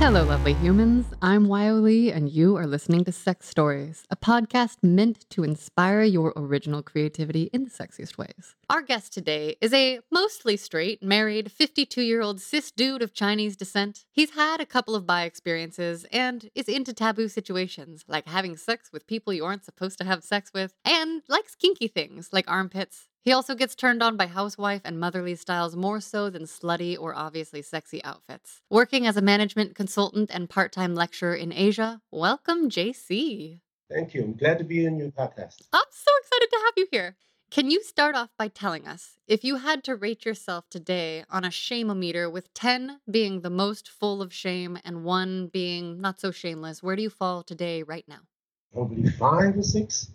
Hello, lovely humans. I'm Wyoh Lee, and you are listening to Sex Stories, a podcast meant to inspire your original creativity in the sexiest ways. Our guest today is a mostly straight, married, 52 year old cis dude of Chinese descent. He's had a couple of bi experiences and is into taboo situations, like having sex with people you aren't supposed to have sex with, and likes kinky things like armpits, he also gets turned on by housewife and motherly styles more so than slutty or obviously sexy outfits. Working as a management consultant and part time lecturer in Asia, welcome, JC. Thank you. I'm glad to be in your podcast. I'm so excited to have you here. Can you start off by telling us if you had to rate yourself today on a shameometer, with 10 being the most full of shame and 1 being not so shameless, where do you fall today, right now? Probably five or six.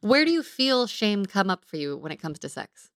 Where do you feel shame come up for you when it comes to sex?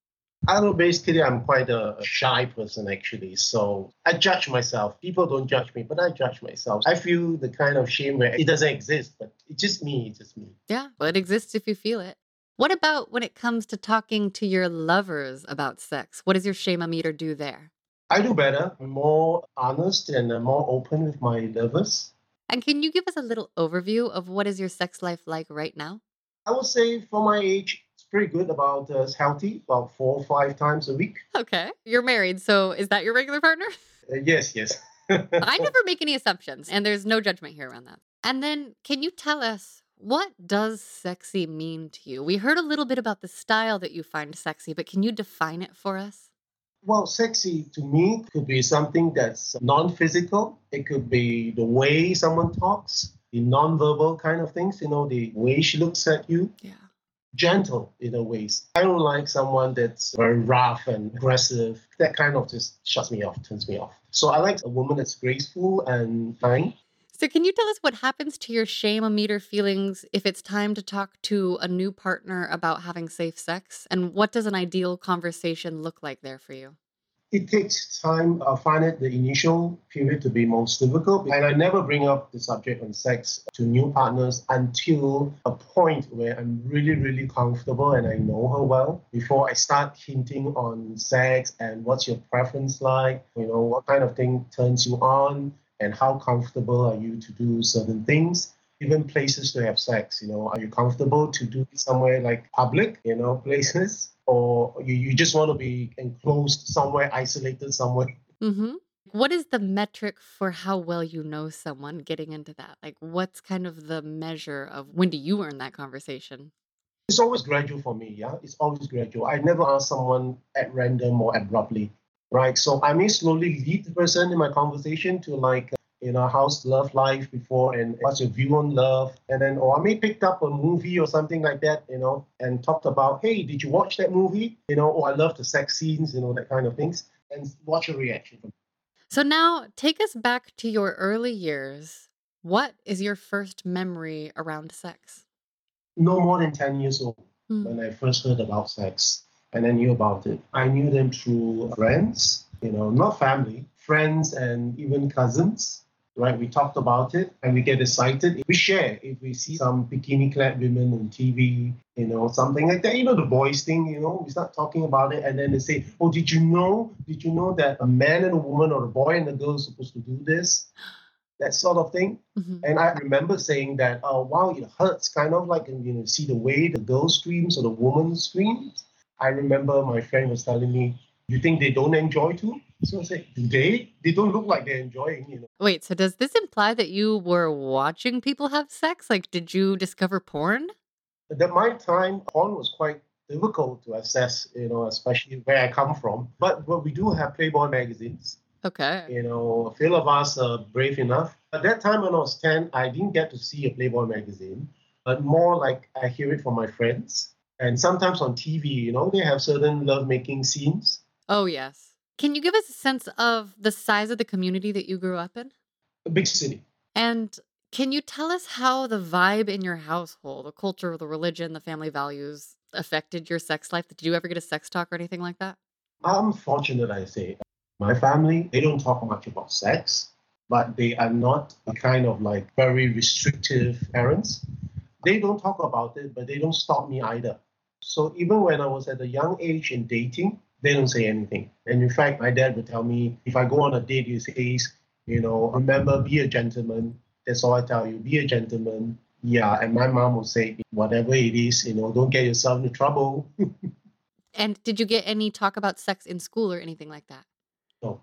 I don't know, basically, I'm quite a, shy person actually. So I judge myself. People don't judge me, but I judge myself. I feel the kind of shame where it doesn't exist, but it's just me. It's just me. Yeah, well, it exists if you feel it. What about when it comes to talking to your lovers about sex? What does your shame-o-meter do there? I do better. I'm more honest and I'm more open with my lovers. And can you give us a little overview of what is your sex life like right now? I would say for my age, it's pretty good. About uh, healthy, about four or five times a week. Okay, you're married, so is that your regular partner? Uh, yes, yes. I never make any assumptions, and there's no judgment here around that. And then, can you tell us what does sexy mean to you? We heard a little bit about the style that you find sexy, but can you define it for us? Well, sexy to me could be something that's non physical. It could be the way someone talks, the non-verbal kind of things, you know, the way she looks at you. Yeah. Gentle in a ways. I don't like someone that's very rough and aggressive. That kind of just shuts me off, turns me off. So I like a woman that's graceful and kind. So, can you tell us what happens to your shame-o-meter feelings if it's time to talk to a new partner about having safe sex? And what does an ideal conversation look like there for you? It takes time. I find it the initial period to be most difficult. And I never bring up the subject on sex to new partners until a point where I'm really, really comfortable and I know her well before I start hinting on sex and what's your preference like, you know, what kind of thing turns you on and how comfortable are you to do certain things even places to have sex you know are you comfortable to do it somewhere like public you know places or you, you just want to be enclosed somewhere, isolated somewhere. Mm-hmm. What is the metric for how well you know someone getting into that? Like, what's kind of the measure of when do you earn that conversation? It's always gradual for me, yeah? It's always gradual. I never ask someone at random or abruptly, right? So I may slowly lead the person in my conversation to like, you know, how's love life before and what's your view on love? And then, or I may picked up a movie or something like that, you know, and talked about, hey, did you watch that movie? You know, oh, I love the sex scenes, you know, that kind of things, and watch a reaction. So now take us back to your early years. What is your first memory around sex? No more than 10 years old Hmm. when I first heard about sex and I knew about it. I knew them through friends, you know, not family, friends and even cousins. Right, we talked about it and we get excited. We share if we see some bikini clad women on TV, you know, something like that. You know, the boys thing, you know, we start talking about it and then they say, Oh, did you know? Did you know that a man and a woman or a boy and a girl is supposed to do this? That sort of thing. Mhm. And I remember saying that, oh, wow, it hurts, kind of like, you know, see the way the girl screams or the woman screams. I remember my friend was telling me, you think they don't enjoy too? So I said, do they? They don't look like they're enjoying, you know. Wait, so does this imply that you were watching people have sex? Like, did you discover porn? At my time, porn was quite difficult to access, you know, especially where I come from. But, but we do have Playboy magazines. Okay. You know, a few of us are brave enough. At that time when I was 10, I didn't get to see a Playboy magazine, but more like I hear it from my friends. And sometimes on TV, you know, they have certain lovemaking scenes. Oh, yes. Can you give us a sense of the size of the community that you grew up in? A big city. And can you tell us how the vibe in your household, the culture, the religion, the family values affected your sex life? Did you ever get a sex talk or anything like that? I'm fortunate, I say. My family, they don't talk much about sex, but they are not a kind of like very restrictive parents. They don't talk about it, but they don't stop me either. So even when I was at a young age in dating, they don't say anything. And in fact, my dad would tell me if I go on a date, he says, you know, remember, be a gentleman. That's all I tell you, be a gentleman. Yeah, and my mom would say, whatever it is, you know, don't get yourself into trouble. And did you get any talk about sex in school or anything like that? No.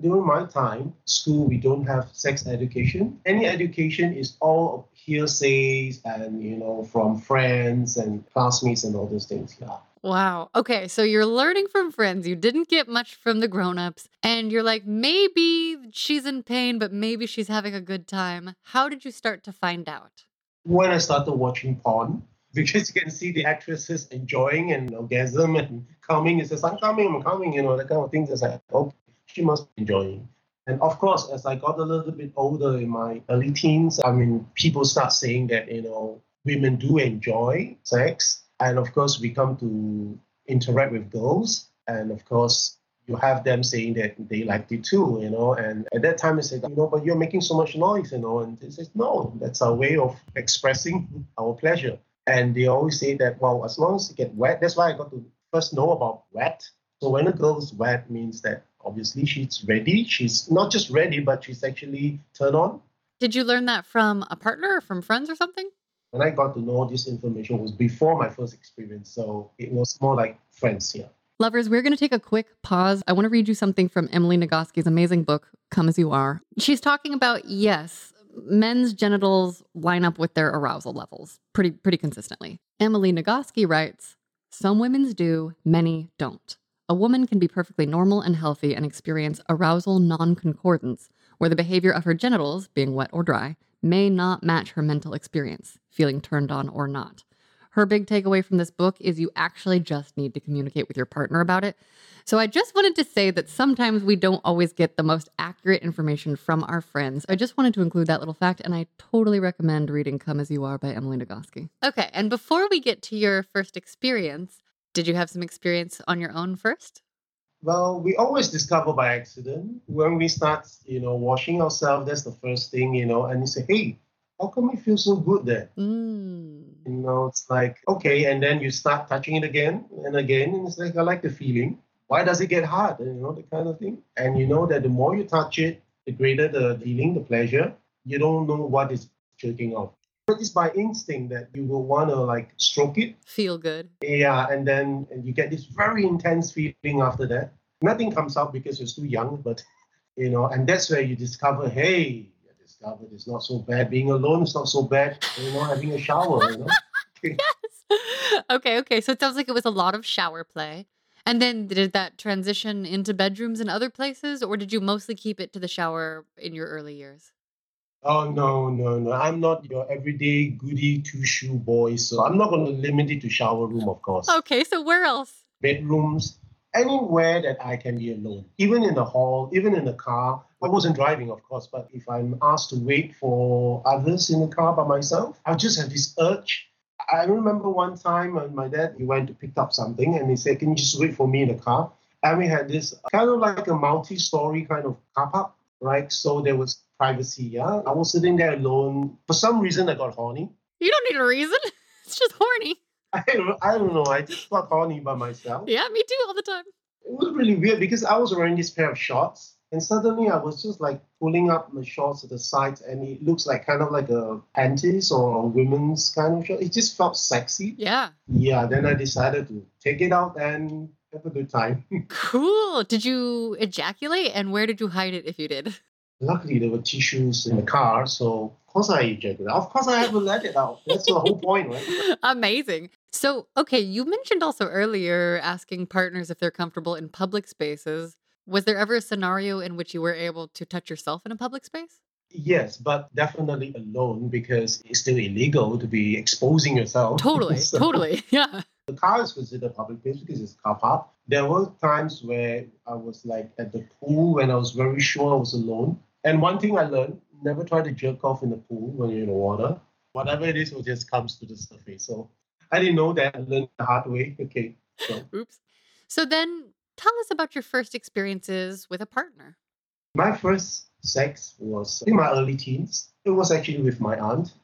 during my time, school, we don't have sex education. Any education is all hearsays and, you know, from friends and classmates and all those things. Yeah. Wow. Okay. So you're learning from friends. You didn't get much from the grown-ups. And you're like, maybe she's in pain, but maybe she's having a good time. How did you start to find out? When I started watching porn, because you can see the actresses enjoying and orgasm and coming, it says, I'm coming, I'm coming, you know, that kind of things. It's like, okay, she must be enjoying. And of course, as I got a little bit older in my early teens, I mean, people start saying that, you know, women do enjoy sex. And of course, we come to interact with girls. And of course, you have them saying that they liked it too, you know. And at that time, I said, you know, but you're making so much noise, you know. And they said, no, that's our way of expressing our pleasure. And they always say that, well, as long as you get wet, that's why I got to first know about wet. So when a girl is wet, means that obviously she's ready. She's not just ready, but she's actually turned on. Did you learn that from a partner or from friends or something? When I got to know this information was before my first experience, so it was more like friends here. Lovers, we're going to take a quick pause. I want to read you something from Emily Nagoski's amazing book, Come As You Are. She's talking about, yes, men's genitals line up with their arousal levels pretty pretty consistently. Emily Nagoski writes, "Some women's do, many don't. A woman can be perfectly normal and healthy and experience arousal non-concordance, where the behavior of her genitals, being wet or dry, may not match her mental experience, feeling turned on or not." Her big takeaway from this book is you actually just need to communicate with your partner about it. So I just wanted to say that sometimes we don't always get the most accurate information from our friends. I just wanted to include that little fact, and I totally recommend reading Come As You Are by Emily Nagoski. Okay, and before we get to your first experience, did you have some experience on your own first? Well, we always discover by accident. When we start, you know, washing ourselves, that's the first thing, you know, and you say, hey, how come it feels so good there? Mm. You know, it's like, okay, and then you start touching it again and again, and it's like, I like the feeling. Why does it get hard? You know, the kind of thing. And you know that the more you touch it, the greater the feeling, the pleasure. You don't know what is jerking off. It's by instinct that you will want to like stroke it. Feel good. Yeah, and then and you get this very intense feeling after that. Nothing comes out because you're still young, but you know, and that's where you discover, hey, discovered it's not so bad. Being alone is not so bad. You know, having a shower. You know. yes. Okay, okay. So it sounds like it was a lot of shower play. And then did that transition into bedrooms and other places, or did you mostly keep it to the shower in your early years? Oh no, no, no. I'm not your everyday goody two shoe boy, so I'm not gonna limit it to shower room, of course. Okay, so where else? Bedrooms, anywhere that I can be alone. Even in the hall, even in the car. I wasn't driving, of course, but if I'm asked to wait for others in the car by myself, I just have this urge. I remember one time when my dad he went to pick up something and he said, Can you just wait for me in the car? And we had this kind of like a multi-story kind of car park, right? So there was privacy, yeah. I was sitting there alone. For some reason I got horny. You don't need a reason. It's just horny. I don't, I don't know. I just got horny by myself. Yeah, me too all the time. It was really weird because I was wearing this pair of shorts and suddenly I was just like pulling up my shorts at the sides and it looks like kind of like a panties or a women's kind of short. It just felt sexy. Yeah. Yeah, then I decided to take it out and have a good time. Cool. Did you ejaculate and where did you hide it if you did? Luckily, there were tissues in the car, so of course I ejaculated. Of course, I have to let it out. That's the whole point, right? Amazing. So, okay, you mentioned also earlier asking partners if they're comfortable in public spaces. Was there ever a scenario in which you were able to touch yourself in a public space? Yes, but definitely alone because it's still illegal to be exposing yourself. Totally, So- totally. Yeah. The car is considered public place because it's car park. There were times where I was like at the pool when I was very sure I was alone. And one thing I learned, never try to jerk off in the pool when you're in the water. Whatever it is, it just comes to the surface. So I didn't know that. I learned the hard way. Okay. So Oops. So then tell us about your first experiences with a partner. my first sex was in my early teens. It was actually with my aunt.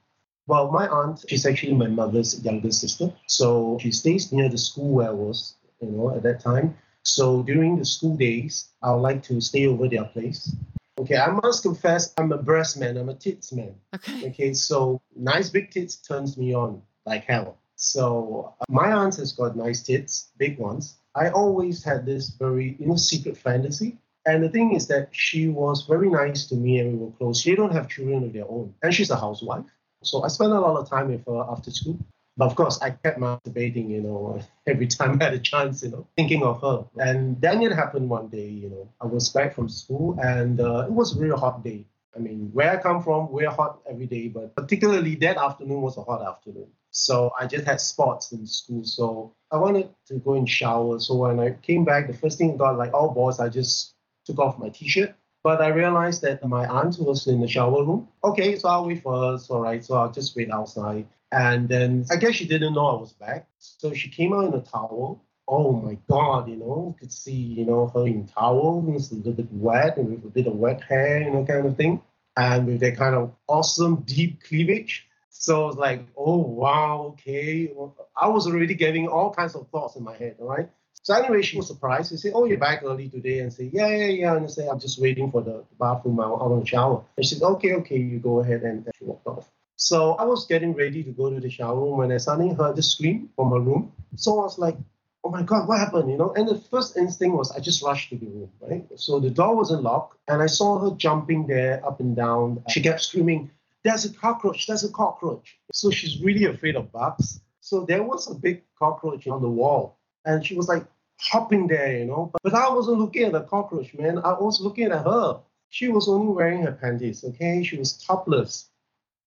Well, my aunt, she's actually my mother's younger sister. So she stays near the school where I was, you know, at that time. So during the school days, I would like to stay over their place. Okay, I must confess, I'm a breast man, I'm a tits man. Okay. Okay, so nice big tits turns me on like hell. So uh, my aunt has got nice tits, big ones. I always had this very, you know, secret fantasy. And the thing is that she was very nice to me and we were close. She don't have children of their own. And she's a housewife. So I spent a lot of time with her after school. But of course, I kept masturbating, you know, every time I had a chance, you know, thinking of her. And then it happened one day, you know, I was back from school and uh, it was a really hot day. I mean, where I come from, we're hot every day, but particularly that afternoon was a hot afternoon. So I just had sports in school. So I wanted to go and shower. So when I came back, the first thing I thought, like all boys, I just took off my t-shirt. But I realized that my aunt was in the shower room. Okay, so I'll wait for her. All right. So I'll just wait outside. And then I guess she didn't know I was back. So she came out in a towel. Oh my God, you know, could see, you know, her in towel. It's a little bit wet and with a bit of wet hair, you know, kind of thing. And with that kind of awesome deep cleavage. So I was like, oh wow, okay. I was already getting all kinds of thoughts in my head, all right? So anyway, she was surprised. She said, "Oh, you're back early today," and say, "Yeah, yeah, yeah." And I say, "I'm just waiting for the bathroom. I want to shower." And she said, "Okay, okay, you go ahead." And she walked off. So I was getting ready to go to the shower room when I suddenly heard the scream from her room. So I was like, "Oh my God, what happened?" You know. And the first instinct was I just rushed to the room, right? So the door wasn't locked, and I saw her jumping there up and down. She kept screaming, "There's a cockroach! There's a cockroach!" So she's really afraid of bugs. So there was a big cockroach on the wall, and she was like hopping there, you know. But, I wasn't looking at the cockroach, man. I was looking at her. She was only wearing her panties, okay? She was topless.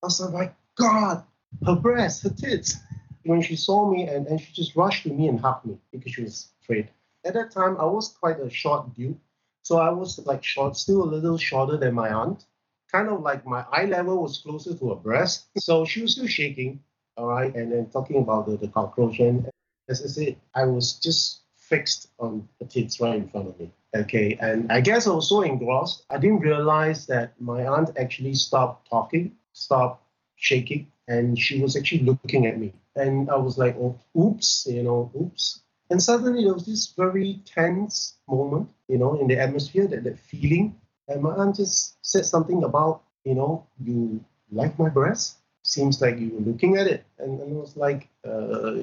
I was like, my God, her breasts, her tits. When she saw me and, and she just rushed to me and hugged me because she was afraid. At that time, I was quite a short dude. So I was like short, still a little shorter than my aunt. Kind of like my eye level was closer to her breast. So she was still shaking, all right, and then talking about the, the cockroach. And as I said, I was just fixed on the tits right in front of me. Okay, and I guess I was so engrossed, I didn't realize that my aunt actually stopped talking, stopped shaking, and she was actually looking at me. And I was like, oh, oops, you know, oops. And suddenly there was this very tense moment, you know, in the atmosphere, that, that feeling. And my aunt just said something about, you know, you like my breast? Seems like you were looking at it. And, and I was like, uh,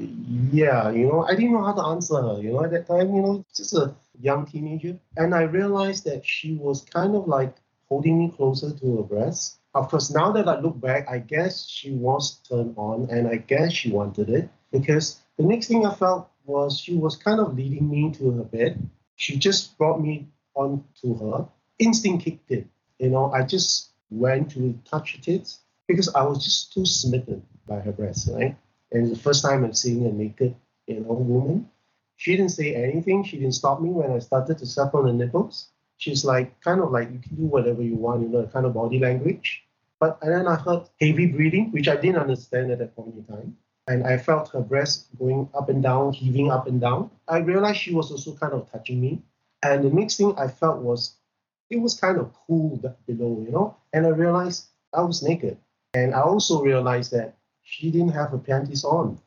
yeah, you know, I didn't know how to answer her, you know, at that time, you know, just a young teenager. And I realized that she was kind of like holding me closer to her breast. Of course, now that I look back, I guess she was turned on and I guess she wanted it because the next thing I felt was she was kind of leading me to her bed. She just brought me on to her. Instinct kicked in. You know, I just went to touch her tits because I was just too smitten by her breasts, right? And the first time I'm seeing a naked, you know, woman. She didn't say anything. She didn't stop me when I started to suck on the nipples. She's like, kind of like, you can do whatever you want, you know, kind of body language. But and then I heard heavy breathing, which I didn't understand at that point in time. And I felt her breast going up and down, heaving up and down. I realized she was also kind of touching me. And the next thing I felt was it was kind of cool below, you know. And I realized I was naked. And I also realized that she didn't have her panties on.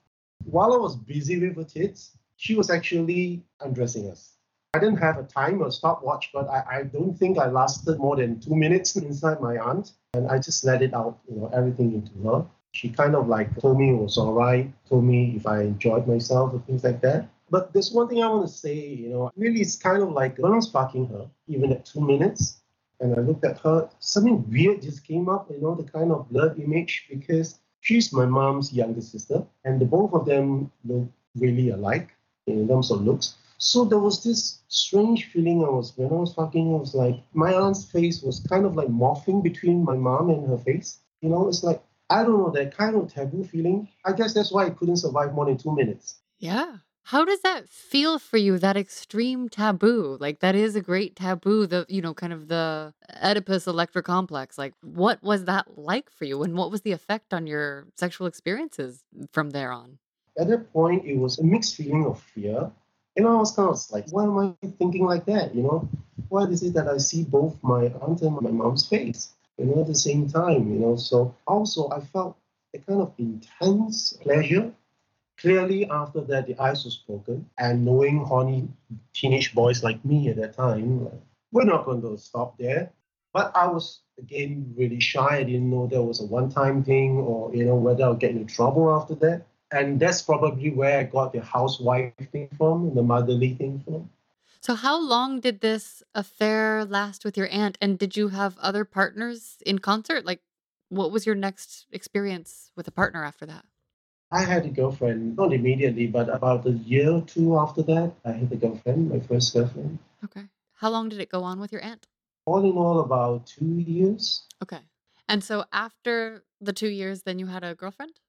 While I was busy with her tits, she was actually undressing us. I didn't have a time or stopwatch, but I, I don't think I lasted more than two minutes inside my aunt. And I just let it out, you know, everything into her. She kind of like told me it was all right, told me if I enjoyed myself or things like that. But there's one thing I want to say, you know, really it's kind of like when I was fucking her, even at two minutes, and I looked at her, something weird just came up, you know, the kind of blurred image because she's my mom's younger sister, and the both of them look really alike in terms of looks. So there was this strange feeling I was when I was talking, I was like my aunt's face was kind of like morphing between my mom and her face. You know, it's like I don't know, that kind of taboo feeling. I guess that's why I couldn't survive more than two minutes. Yeah. How does that feel for you, that extreme taboo? Like, that is a great taboo, the, you know, kind of the Oedipus Electra complex. Like, what was that like for you? And what was the effect on your sexual experiences from there on? At that point, it was a mixed feeling of fear. Know, I was kind of like, why am I thinking like that? You know, why is it that I see both my aunt and my mom's face, you know, at the same time, you know? So also, I felt a kind of intense pleasure Clearly, after that, the ice was broken, and knowing horny teenage boys like me at that time, uh, we're not going to stop there. But I was again really shy. I didn't know there was a one-time thing, or you know whether I'll get into trouble after that. And that's probably where I got the housewife thing from, the motherly thing from. So, how long did this affair last with your aunt? And did you have other partners in concert? Like, what was your next experience with a partner after that? I had a girlfriend, not immediately, but about a year or two after that, I had a girlfriend, my first girlfriend. Okay. How long did it go on with your aunt? All in all, about two years. Okay. And so after the two years, then you had a girlfriend?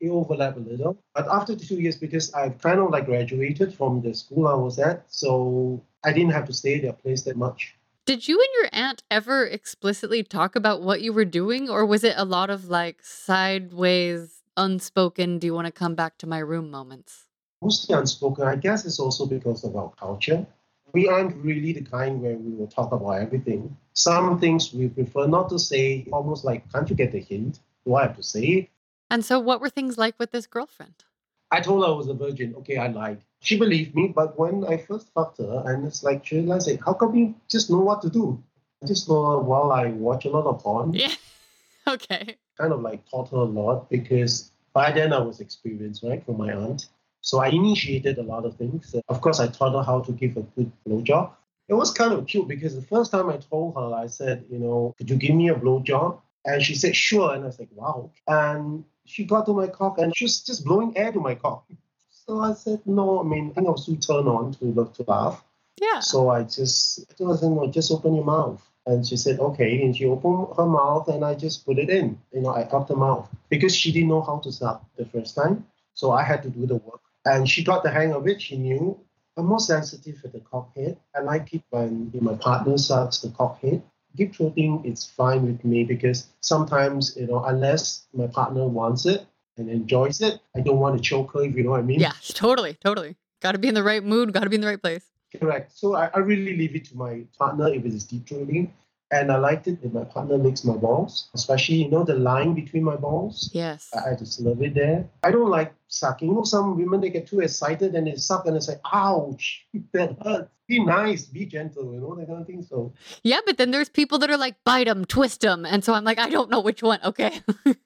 It overlapped a little. But after the two years, because I kind of like graduated from the school I was at, so I didn't have to stay at their place that much. Did you and your aunt ever explicitly talk about what you were doing, or was it a lot of like sideways unspoken, do you want to come back to my room moments? Mostly unspoken. I guess it's also because of our culture. We aren't really the kind where we will talk about everything. Some things we prefer not to say, almost like, can't you get the hint? Do I have to say it? And so, what were things like with this girlfriend? I told her I was a virgin. Okay, I lied. She believed me, but when I first fucked her, and it's like she realized, like, how come you just know what to do? I just know while I watch a lot of porn. Yeah. okay kind of like taught her a lot because by then I was experienced, right, from my aunt. So I initiated a lot of things. Of course, I taught her how to give a good blowjob. It was kind of cute because the first time I told her, I said, you know, could you give me a blowjob? And she said, sure. And I was like, wow. And she got to my cock and she was just blowing air to my cock. So I said, no, I mean, I think I was too turned on to, love to laugh. Yeah. So I just, I told her, no, just open your mouth. And she said, okay. And she opened her mouth and I just put it in. You know, I helped the mouth because she didn't know how to suck the first time. So I had to do the work. And she got the hang of it. She knew. I'm more sensitive with the cock head. I like it when my partner sucks the cock head. Deep throating, it's fine with me because sometimes, you know, unless my partner wants it and enjoys it, I don't want to choke her, if you know what I mean. Yeah, totally, totally. Got to be in the right mood, got to be in the right place. Correct. So I, I really leave it to my partner if it is deep throating. And I liked it if my partner licks my balls, especially, you know, the line between my balls. Yes. I, I just love it there. I don't like sucking. You know, some women, they get too excited and they suck and it's like, ouch, that hurts. Be nice, be gentle, you know, that kind of thing. So, yeah, but then there's people that are like, bite them, twist them. And so I'm like, I don't know which one. Okay.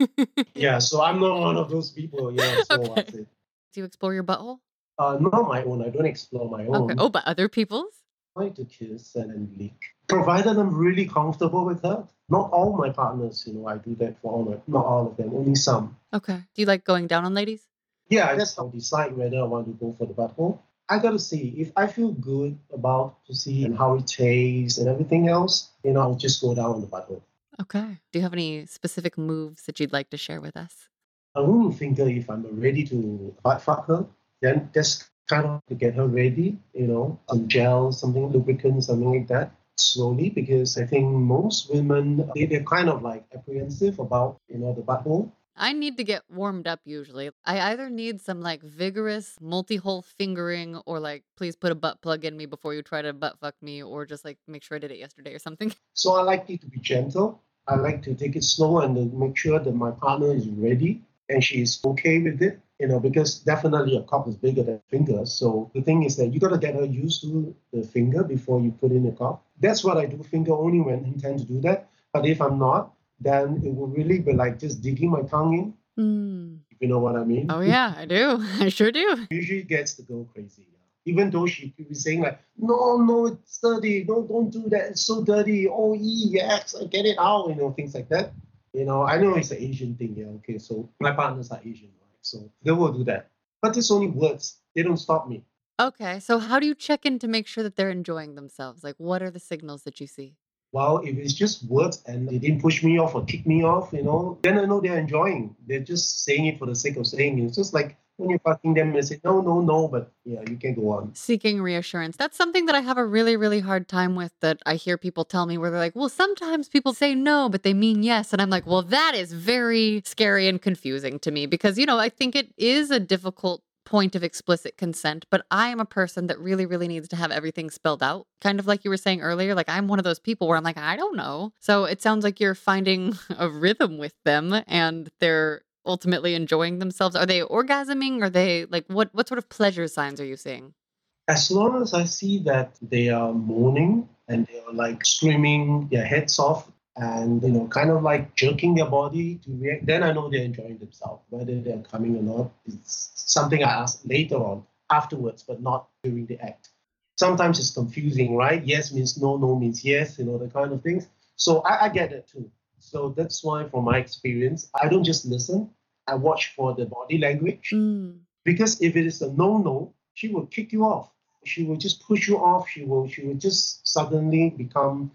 yeah, so I'm not one of those people. Yeah, so okay. Do you explore your butthole? Uh, not my own. I don't explore my own. Okay. Oh, but other people's? I like to kiss and then lick. Provided I'm really comfortable with that. Not all my partners, you know, I do that for all my, not all of them, only some. Okay. Do you like going down on ladies? Yeah, that's how I decide whether I want to go for the butthole. I gotta see if I feel good about to see and how it tastes and everything else, you know, I'll just go down on the butthole. Okay. Do you have any specific moves that you'd like to share with us? I wouldn't finger if I'm ready to butt fuck her. Then just kind of to get her ready, you know, some gel, something lubricant, something like that, slowly, because I think most women they, they're kind of like apprehensive about, you know, the butthole. I need to get warmed up usually. I either need some like vigorous multi hole fingering or like, please put a butt plug in me before you try to butt fuck me or just like make sure I did it yesterday or something. So I like it to be gentle. I like to take it slow and make sure that my partner is ready and she's okay with it, you know, because definitely a cup is bigger than fingers. So the thing is that you got to get her used to the finger before you put in a cup. That's what I do, finger only when I intend to do that. But if I'm not, then it will really be like just digging my tongue in. Mm. If you know what I mean. Oh, yeah, I do. I sure do. Usually gets the girl crazy. Even though she could be saying like, no, no, it's dirty. No, don't do that. It's so dirty. Oh, yes, get it out. You know, things like that. You know, I know it's an Asian thing. Yeah, okay. So my partners are Asian? So they will do that. But it's only words. They don't stop me. Okay. So, how do you check in to make sure that they're enjoying themselves? Like, what are the signals that you see? Well, if it's just words and they didn't push me off or kick me off, you know, then I know they're enjoying. They're just saying it for the sake of saying it. It's just like when you're fucking them and say, no, no, no, but yeah, you can go on. Seeking reassurance. That's something that I have a really, really hard time with that I hear people tell me where they're like, well, sometimes people say no, but they mean yes. And I'm like, well, that is very scary and confusing to me because, you know, I think it is a difficult point of explicit consent, but I am a person that really, really needs to have everything spelled out. Kind of like you were saying earlier, like I'm one of those people where I'm like, I don't know. So it sounds like you're finding a rhythm with them and they're ultimately enjoying themselves. Are they orgasming? Are they like what what sort of pleasure signs are you seeing? As long as I see that they are moaning and they are like screaming their heads off and you know kind of like jerking their body to react then i know they're enjoying themselves whether they're coming or not it's something i ask later on afterwards but not during the act sometimes it's confusing right yes means no no means yes you know the kind of things so i, I get it too so that's why from my experience i don't just listen i watch for the body language Mm. because if it is a no no she will kick you off she will just push you off she will she will just suddenly become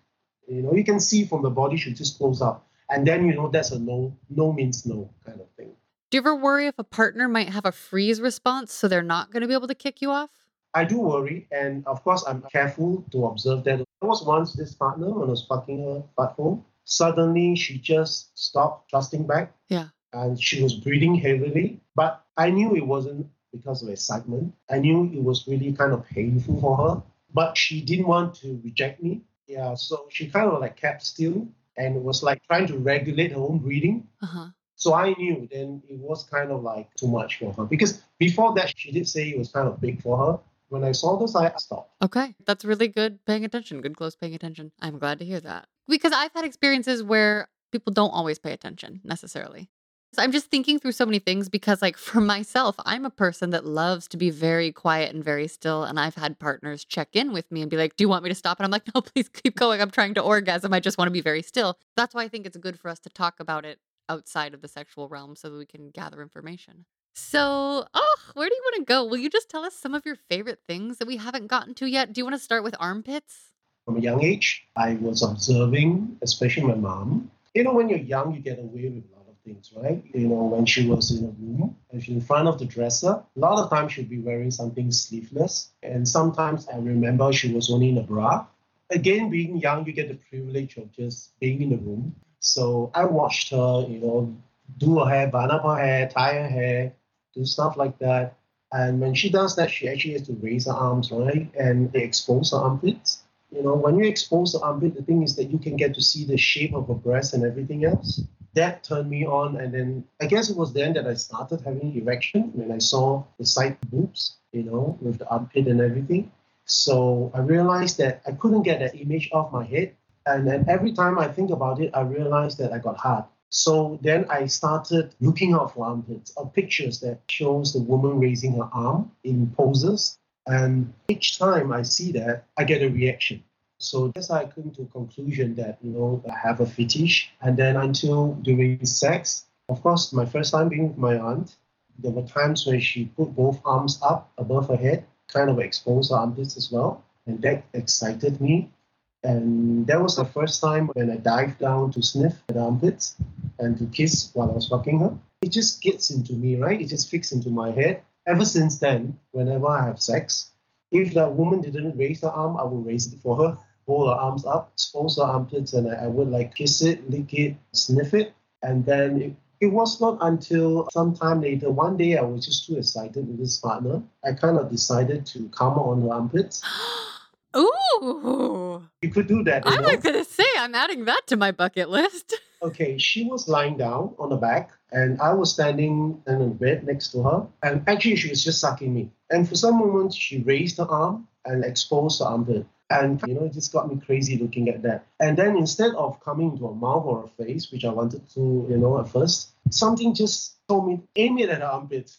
you know, you can see from the body should just close up. And then you know that's a no, no means no kind of thing. Do you ever worry if a partner might have a freeze response so they're not going to be able to kick you off? I do worry, and of course I'm careful to observe that. There was once this partner when I was fucking her butthole. Suddenly she just stopped thrusting back. Yeah. And she was breathing heavily. But I knew it wasn't because of excitement. I knew it was really kind of painful for her. But she didn't want to reject me. Yeah, so she kind of like kept still and was like trying to regulate her own breathing. Uh huh. So I knew then it was kind of like too much for her because before that she did say it was kind of big for her. When I saw this, I stopped. Okay. That's really good paying attention. Good close paying attention. I'm glad to hear that. Because I've had experiences where people don't always pay attention necessarily. So I'm just thinking through so many things because, like, for myself, I'm a person that loves to be very quiet and very still. And I've had partners check in with me and be like, Do you want me to stop? And I'm like, No, please keep going. I'm trying to orgasm. I just want to be very still. That's why I think it's good for us to talk about it outside of the sexual realm so that we can gather information. So, oh, where do you want to go? Will you just tell us some of your favorite things that we haven't gotten to yet? Do you want to start with armpits? From a young age, I was observing, especially my mom. You know, when you're young, you get away with a lot of things, right? You know, when she was in a room, if she's in front of the dresser, a lot of times she'd be wearing something sleeveless. And sometimes I remember she was only in a bra. Again, being young, you get the privilege of just being in the room. So I watched her, you know, do her hair, bun up her hair, tie her hair, do stuff like that. And when she does that, she actually has to raise her arms, right? And expose her armpits. You know, when you expose the armpit, the thing is that you can get to see the shape of a breast and everything else. That turned me on. And then I guess it was then that I started having erection when I saw the side boobs, you know, with the armpit and everything. So I realized that I couldn't get that image off my head. And then every time I think about it, I realized that I got hard. So then I started looking out for armpits or pictures that shows the woman raising her arm in poses. And each time I see that, I get a reaction. So that's how I came to a conclusion that, you know, I have a fetish. And then until during sex, of course, my first time being with my aunt, there were times when she put both arms up above her head, kind of exposed her armpits as well. And that excited me. And that was the first time when I dived down to sniff the armpits and to kiss while I was fucking her. It just gets into me, right? It just fixed into my head. Ever since then, whenever I have sex, if that woman didn't raise her arm, I will raise it for her, hold her arms up, expose her armpits, and I, I would like kiss it, lick it, sniff it. And then it, it was not until some time later, one day I was just too excited with this partner. I kind of decided to come on her armpits. Ooh. You could do that. I know? was going to say, I'm adding that to my bucket list. Okay, she was lying down on the back, and I was standing in the bed next to her. And actually, she was just sucking me. And for some moments, she raised her arm and exposed her armpit. And, you know, it just got me crazy looking at that. And then instead of coming to a mouth or a face, which I wanted to, you know, at first, something just told me, aim it at her armpit.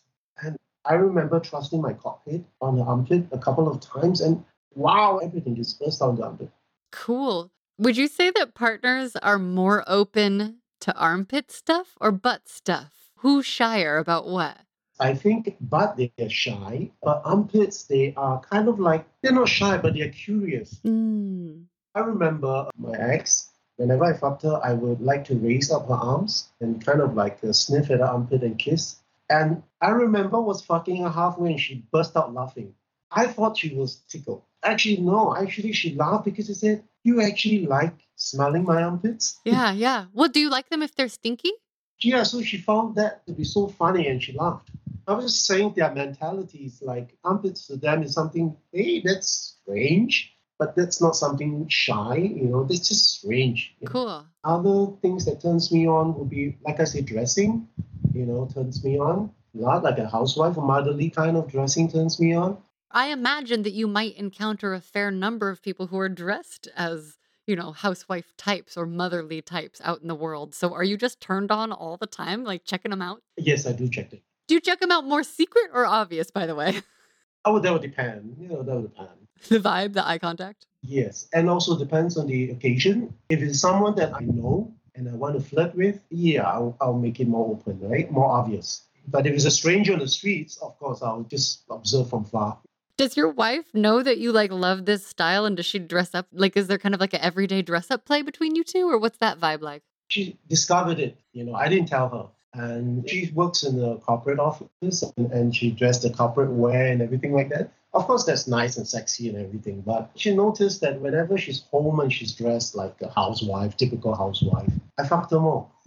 And I remember trusting my cockpit on her armpit a couple of times, and wow, everything just burst down the armpit. Cool. Would you say that partners are more open to armpit stuff or butt stuff? Who's shyer about what? I think butt they are shy, but armpits they are kind of like they're not shy, but they're curious. Mm. I remember my ex. Whenever I fucked her, I would like to raise up her arms and kind of like uh, sniff at her armpit and kiss. And I remember was fucking her halfway and she burst out laughing. I thought she was tickled. Actually, no. Actually, she laughed because she said, "You actually like smelling my armpits?" Yeah, yeah. Well, do you like them if they're stinky? Yeah, so she found that to be so funny and she laughed. I was just saying their mentality is like armpits to them is something, hey, that's strange, but that's not something shy, you know, that's just strange. you know. Cool. Other things that turns me on would be, like I said, dressing, you know, turns me on. Not like a housewife, a motherly kind of dressing turns me on. I imagine that you might encounter a fair number of people who are dressed as, you know, housewife types or motherly types out in the world. So are you just turned on all the time, like checking them out? Yes, I do check it. Do you check them out more secret or obvious, by the way? Oh, that would depend. You know, that would depend. the vibe, the eye contact? Yes, and also depends on the occasion. If it's someone that I know and I want to flirt with, yeah, I'll, I'll make it more open, right? More obvious. But if it's a stranger on the streets, of course, I'll just observe from far. Does your wife know that you like love this style and does she dress up? Like, is there kind of like an everyday dress up play between you two or what's that vibe like? She discovered it, you know, I didn't tell her. And she works in the corporate office and, and she dressed the corporate wear and everything like that. Of course, that's nice and sexy and everything, but she noticed that whenever she's home and she's dressed like a housewife, typical housewife, I fucked her more.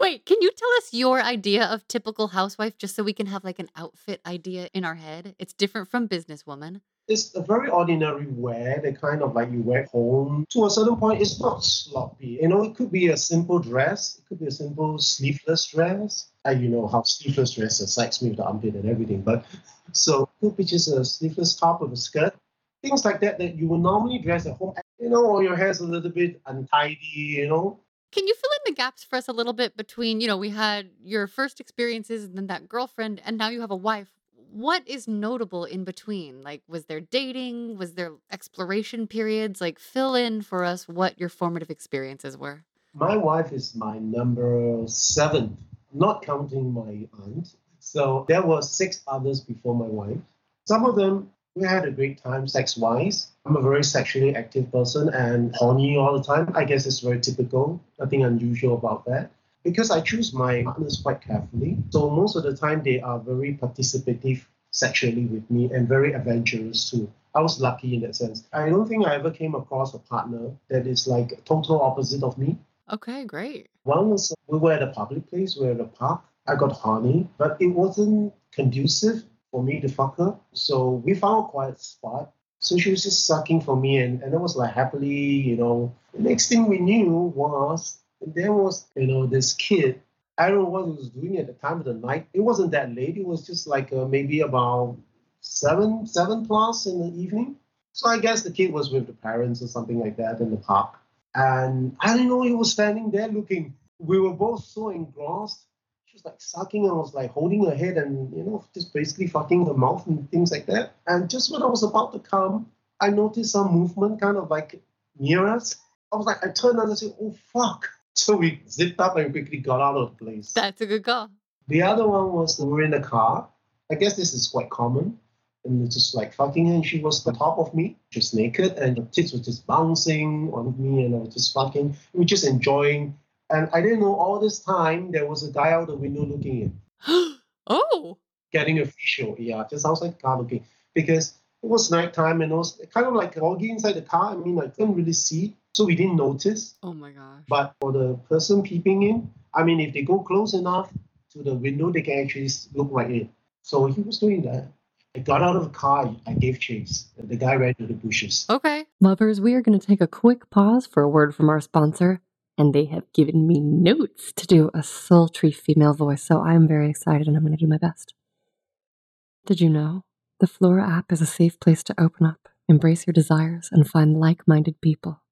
Wait, can you tell us your idea of typical housewife just so we can have like an outfit idea in our head? It's different from businesswoman. it's a very ordinary wear, the kind of like you wear home. To a certain point, it's not sloppy. You know, it could be a simple dress, it could be a simple sleeveless dress. And you know how sleeveless dress excites me with the armpit and everything. But so it could be just a sleeveless top with a skirt. Things like that that you would normally dress at home. You know, or your hair's a little bit untidy, you know. Can you fill in the gaps for us a little bit between, you know, we had your first experiences and then that girlfriend, and now you have a wife. What is notable in between? Like, was there dating? Was there exploration periods? Like, fill in for us what your formative experiences were. My wife is my number seven, not counting my aunt. So there were six others before my wife. Some of them we had a great time sex wise. I'm a very sexually active person and horny all the time. I guess it's very typical, nothing unusual about that. Because I choose my partners quite carefully. So most of the time they are very participative sexually with me and very adventurous too. I was lucky in that sense. I don't think I ever came across a partner that is like total opposite of me. Okay, great. One was we were at a public place, we were at a park. I got horny, but it wasn't conducive for me to fuck her. So we found a quiet spot. So she was just sucking for me, and, and it was like happily, you know. The next thing we knew was there was, you know, this kid. I don't know what he was doing at the time of the night. It wasn't that late. It was just like uh, maybe about seven, seven plus in the evening. So I guess the kid was with the parents or something like that in the park. And I didn't know he was standing there looking. We were both so engrossed. Was like sucking and I was like holding her head and, you know, just basically fucking her mouth and things like that. And just when I was about to come, I noticed some movement kind of like near us. I was like, I turned and I said, oh, fuck. So we zipped up and quickly got out of the place. That's a good call. The other one was we were in the car. I guess this is quite common. and it's just like fucking her, and she was on top of me, just naked, and the tits were just bouncing on me, and I was just fucking. We were just enjoying, and I didn't know all this time there was a guy out the window looking in, oh. getting a visual. Yeah, just outside the car looking because it was nighttime and it was kind of like foggy inside the car. I mean, I couldn't really see, so we didn't notice. Oh my gosh. But for the person peeping in, I mean, if they go close enough to the window, they can actually look right in. So he was doing that. I got out of the car, I gave chase. The guy ran to the bushes. okay. Lovers, we are going to take a quick pause for a word from our sponsor, and they have given me notes to do a sultry female voice, so I'm very excited and I'm going to do my best. Did you know the Flora app is a safe place to open up, embrace your desires, and find like minded people?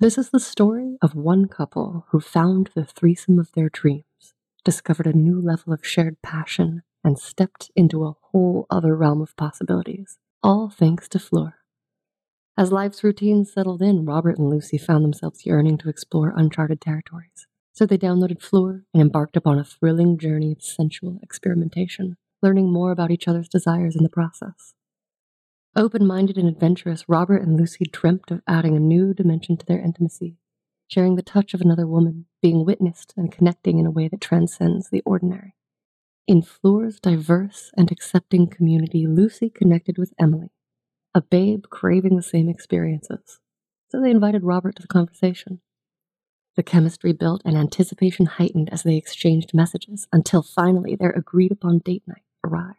This is the story of one couple who found the threesome of their dreams, discovered a new level of shared passion, and stepped into a whole other realm of possibilities, all thanks to Flora. As life's routines settled in, Robert and Lucy found themselves yearning to explore uncharted territories. So they downloaded Flora and embarked upon a thrilling journey of sensual experimentation, learning more about each other's desires in the process. Open minded and adventurous, Robert and Lucy dreamt of adding a new dimension to their intimacy, sharing the touch of another woman, being witnessed, and connecting in a way that transcends the ordinary. In Flora's diverse and accepting community, Lucy connected with Emily, a babe craving the same experiences. So they invited Robert to the conversation. The chemistry built and anticipation heightened as they exchanged messages until finally their agreed upon date night arrived.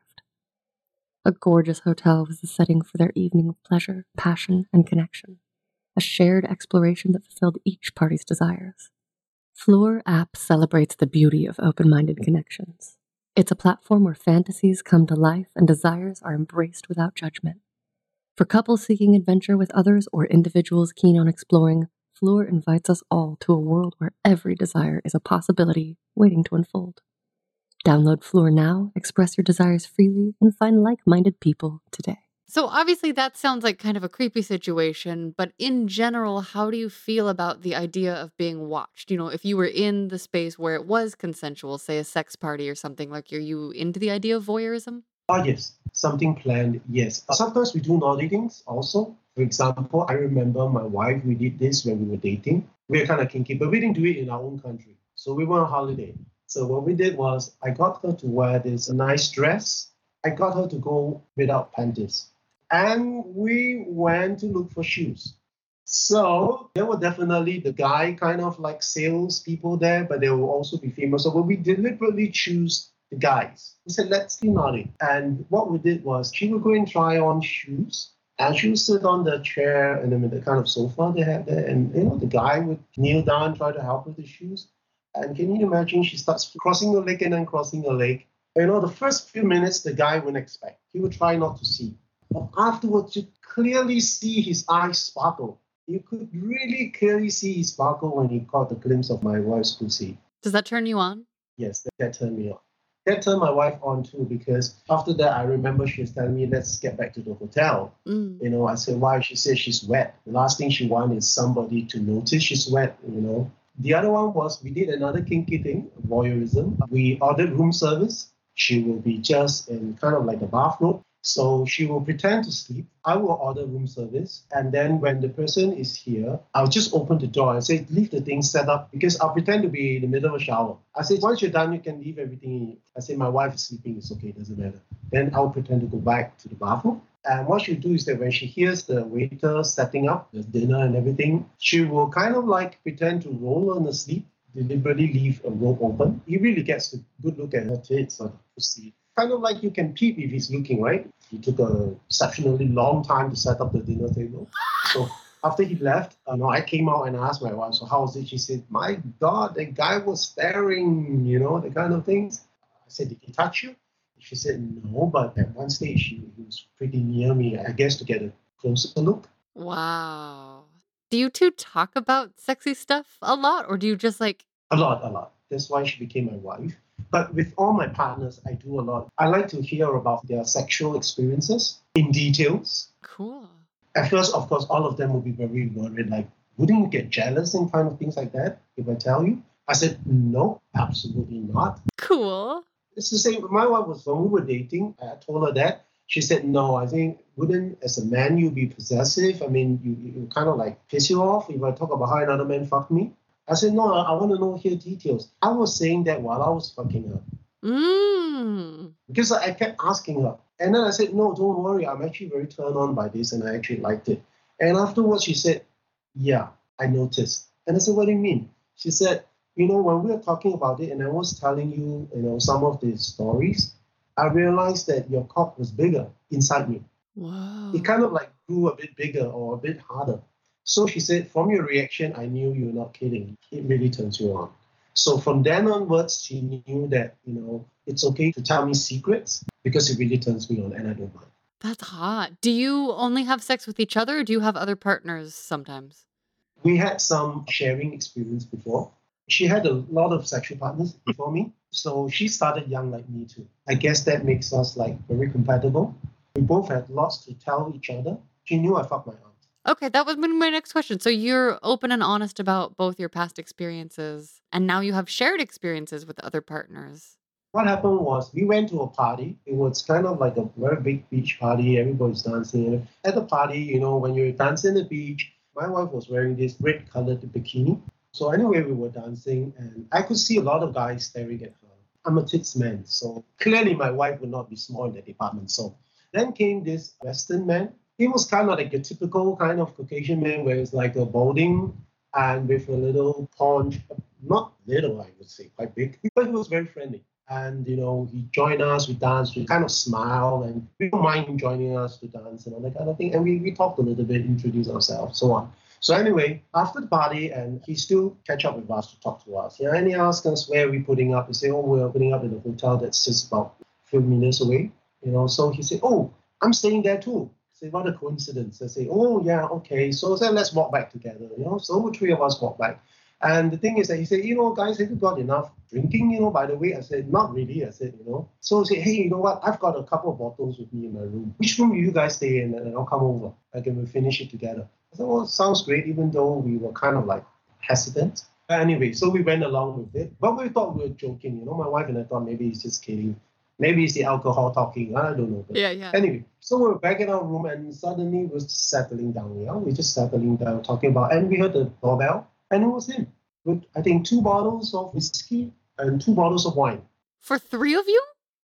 A gorgeous hotel was the setting for their evening of pleasure, passion, and connection, a shared exploration that fulfilled each party's desires. Flora app celebrates the beauty of open minded connections. It's a platform where fantasies come to life and desires are embraced without judgment. For couples seeking adventure with others or individuals keen on exploring, Flora invites us all to a world where every desire is a possibility waiting to unfold. Download Flora now, express your desires freely, and find like minded people today. So obviously that sounds like kind of a creepy situation, but in general, how do you feel about the idea of being watched? You know, if you were in the space where it was consensual, say a sex party or something, like are you into the idea of voyeurism? Oh, yes. Something planned, yes. Sometimes we do naughty things also. For example, I remember my wife, we did this when we were dating. We were kind of kinky, but we didn't do it in our own country. So we went on holiday. So what we did was I got her to wear this nice dress. I got her to go without panties. And we went to look for shoes. So there were definitely the guy kind of like sales people there, but there will also be female. So we deliberately choose guys. We said, let's be naughty. And what we did was she would go and try on shoes. And she would sit on the chair and then the kind of sofa they had there. And you know, the guy would kneel down, try to help with the shoes. And can you imagine she starts crossing her leg and then crossing her leg? You know, the first few minutes the guy wouldn't expect. He would try not to see. But afterwards you clearly see his eyes sparkle. You could really clearly see his sparkle when he caught the glimpse of my wife's pussy. Does that turn you on? Yes, that, that turned me on. That turned my wife on too because after that, I remember she was telling me, let's get back to the hotel. Mm. You know, I said, why? She said she's wet. The last thing she wants is somebody to notice she's wet, you know. The other one was we did another kinky thing, voyeurism. We ordered room service. She will be just in kind of like a bathrobe. So she will pretend to sleep. I will order room service. And then when the person is here, I'll just open the door and say, leave the thing set up because I'll pretend to be in the middle of a shower. I say, once you're done, you can leave everything in. I say, my wife is sleeping. It's okay. It Doesn't matter. Then I'll pretend to go back to the bathroom. And what she'll do is that when she hears the waiter setting up the dinner and everything, she will kind of like pretend to roll on asleep, deliberately leave a robe open. He really gets a good look at her tits or pussy. Kind of like you can peep if he's looking, right? He took a exceptionally long time to set up the dinner table. So after he left, uh, you know, I came out and asked my wife, so how was it? She said, my God, the guy was staring, you know, the kind of things. I said, did he touch you? She said, no, but at one stage he, he was pretty near me, I guess, to get a closer look. Wow. Do you two talk about sexy stuff a lot, or do you just like, A lot, a lot. That's why she became my wife. But with all my partners, I do a lot. I like to hear about their sexual experiences in details. cool? At first, of course, all of them will be very worried, like, wouldn't you get jealous and kind of things like that if I tell you? I said, no, absolutely not. Cool. It's the same. My wife was when we were dating. I told her that She said, no, I think wouldn't as a man you be possessive? I mean, you, you kind of like piss you off if I talk about how another man fucked me. I said, no, I, I want to know here details. I was saying that while I was fucking her. Mm. Because I kept asking her. And then I said, no, don't worry. I'm actually very turned on by this and I actually liked it. And afterwards, she said, yeah, I noticed. And I said, what do you mean? She said, you know, when we were talking about it and I was telling you, you know, some of the stories, I realized that your cock was bigger inside me. Whoa. It kind of like grew a bit bigger or a bit harder. So she said, from your reaction, I knew you were not kidding. It really turns you on. So from then onwards, she knew that, you know, it's okay to tell me secrets because it really turns me on and I don't mind. That's hot. Do you only have sex with each other or do you have other partners sometimes? We had some sharing experience before. She had a lot of sexual partners before me. So she started young like me too. I guess that makes us like very compatible. We both had lots to tell each other. She knew I fucked my aunt. Okay, that was my next question. So you're open and honest about both your past experiences, and now you have shared experiences with other partners. What happened was we went to a party. It was kind of like a very big beach party. Everybody's dancing. At the party, you know, when you're dancing the beach, my wife was wearing this red colored bikini. So anyway, we were dancing and I could see a lot of guys staring at her. I'm a tits man, so clearly my wife would not be small in that department. So then came this Western man. He was kind of like a typical kind of Caucasian man where it's like a balding and with a little paunch, not little, I would say, quite big, but he was very friendly. And you know, he joined us, we danced, we kind of smiled, and we don't mind him joining us to dance and all that kind of thing. And we, we talked a little bit, introduced ourselves, so on. So anyway, after the party, and he still catch up with us to talk to us. Yeah, and he asked us where we're we putting up. We say, oh, we're putting up in a hotel that's just about a few minutes away. You know, so he said, oh, I'm staying there too. I say, what a coincidence. I say, oh yeah, okay. So then let's walk back together. You know, so three of us walk back. And the thing is that he said, you know, guys, have you got enough drinking? You know, by the way, I said, not really. I said, you know. So he said, hey, you know what? I've got a couple of bottles with me in my room. Which room will you guys stay in? And I'll come over. Like, and we'll finish it together. I said, well, sounds great, even though we were kind of like hesitant. But anyway, so we went along with it. But we thought we were joking, you know. My wife and I thought maybe he's just kidding. Maybe it's the alcohol talking. I don't know. But Yeah, yeah. Anyway, so we're back in our room and suddenly we're settling down. Yeah, we're just settling down, talking about, and we heard the doorbell, and it was him with I think two bottles of whiskey and two bottles of wine. For three of you?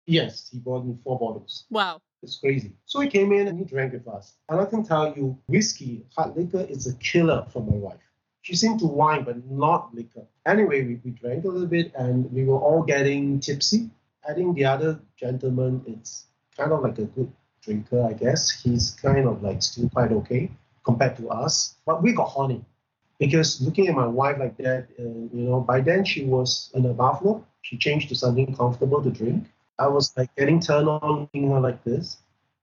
Yes, he bought me four bottles. Wow. It's crazy. So he came in and he drank with us. And I can tell you, whiskey, hard liquor is a killer for my wife. She seemed to wine, but not liquor. Anyway, we, we drank a little bit and we were all getting tipsy. I think the other gentleman is kind of like a good drinker, I guess. He's kind of like still quite okay compared to us. But we got horny because looking at my wife like that, uh, you know, by then she was in a bathrobe. She changed to something comfortable to drink. I was like getting turned on looking her like this,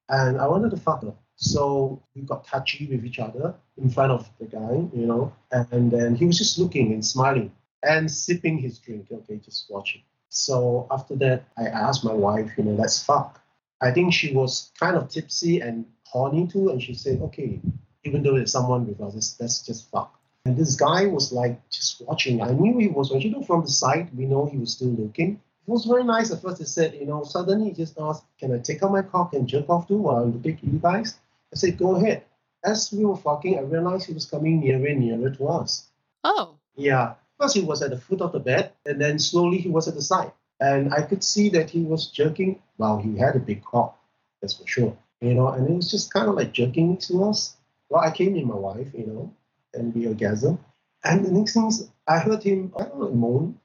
and I wanted to fuck her. So we got touchy with each other in front of the guy, you know, and then he was just looking and smiling and sipping his drink. Okay, just watching. So after that, I asked my wife, you know, let's fuck. I think she was kind of tipsy and horny too, and she said, okay, even though there's someone with us, let's, let's just fuck. And this guy was like just watching. I knew he was watching. You know, from the side, we know he was still looking. It was very nice at first. He said, you know, suddenly he just asked, can I take out my cock and jerk off too while I'm looking at you guys? I said, go ahead. As we were fucking, I realized he was coming nearer and nearer to us. Oh. Yeah. First, he was at the foot of the bed, and then slowly he was at the side. And I could see that he was jerking. Well, he had a big cock, that's for sure. You know, and it was just kind of like jerking to us. Well, I came in my wife, you know, and we orgasm. And the next thing is, I heard him, I don't know, moan,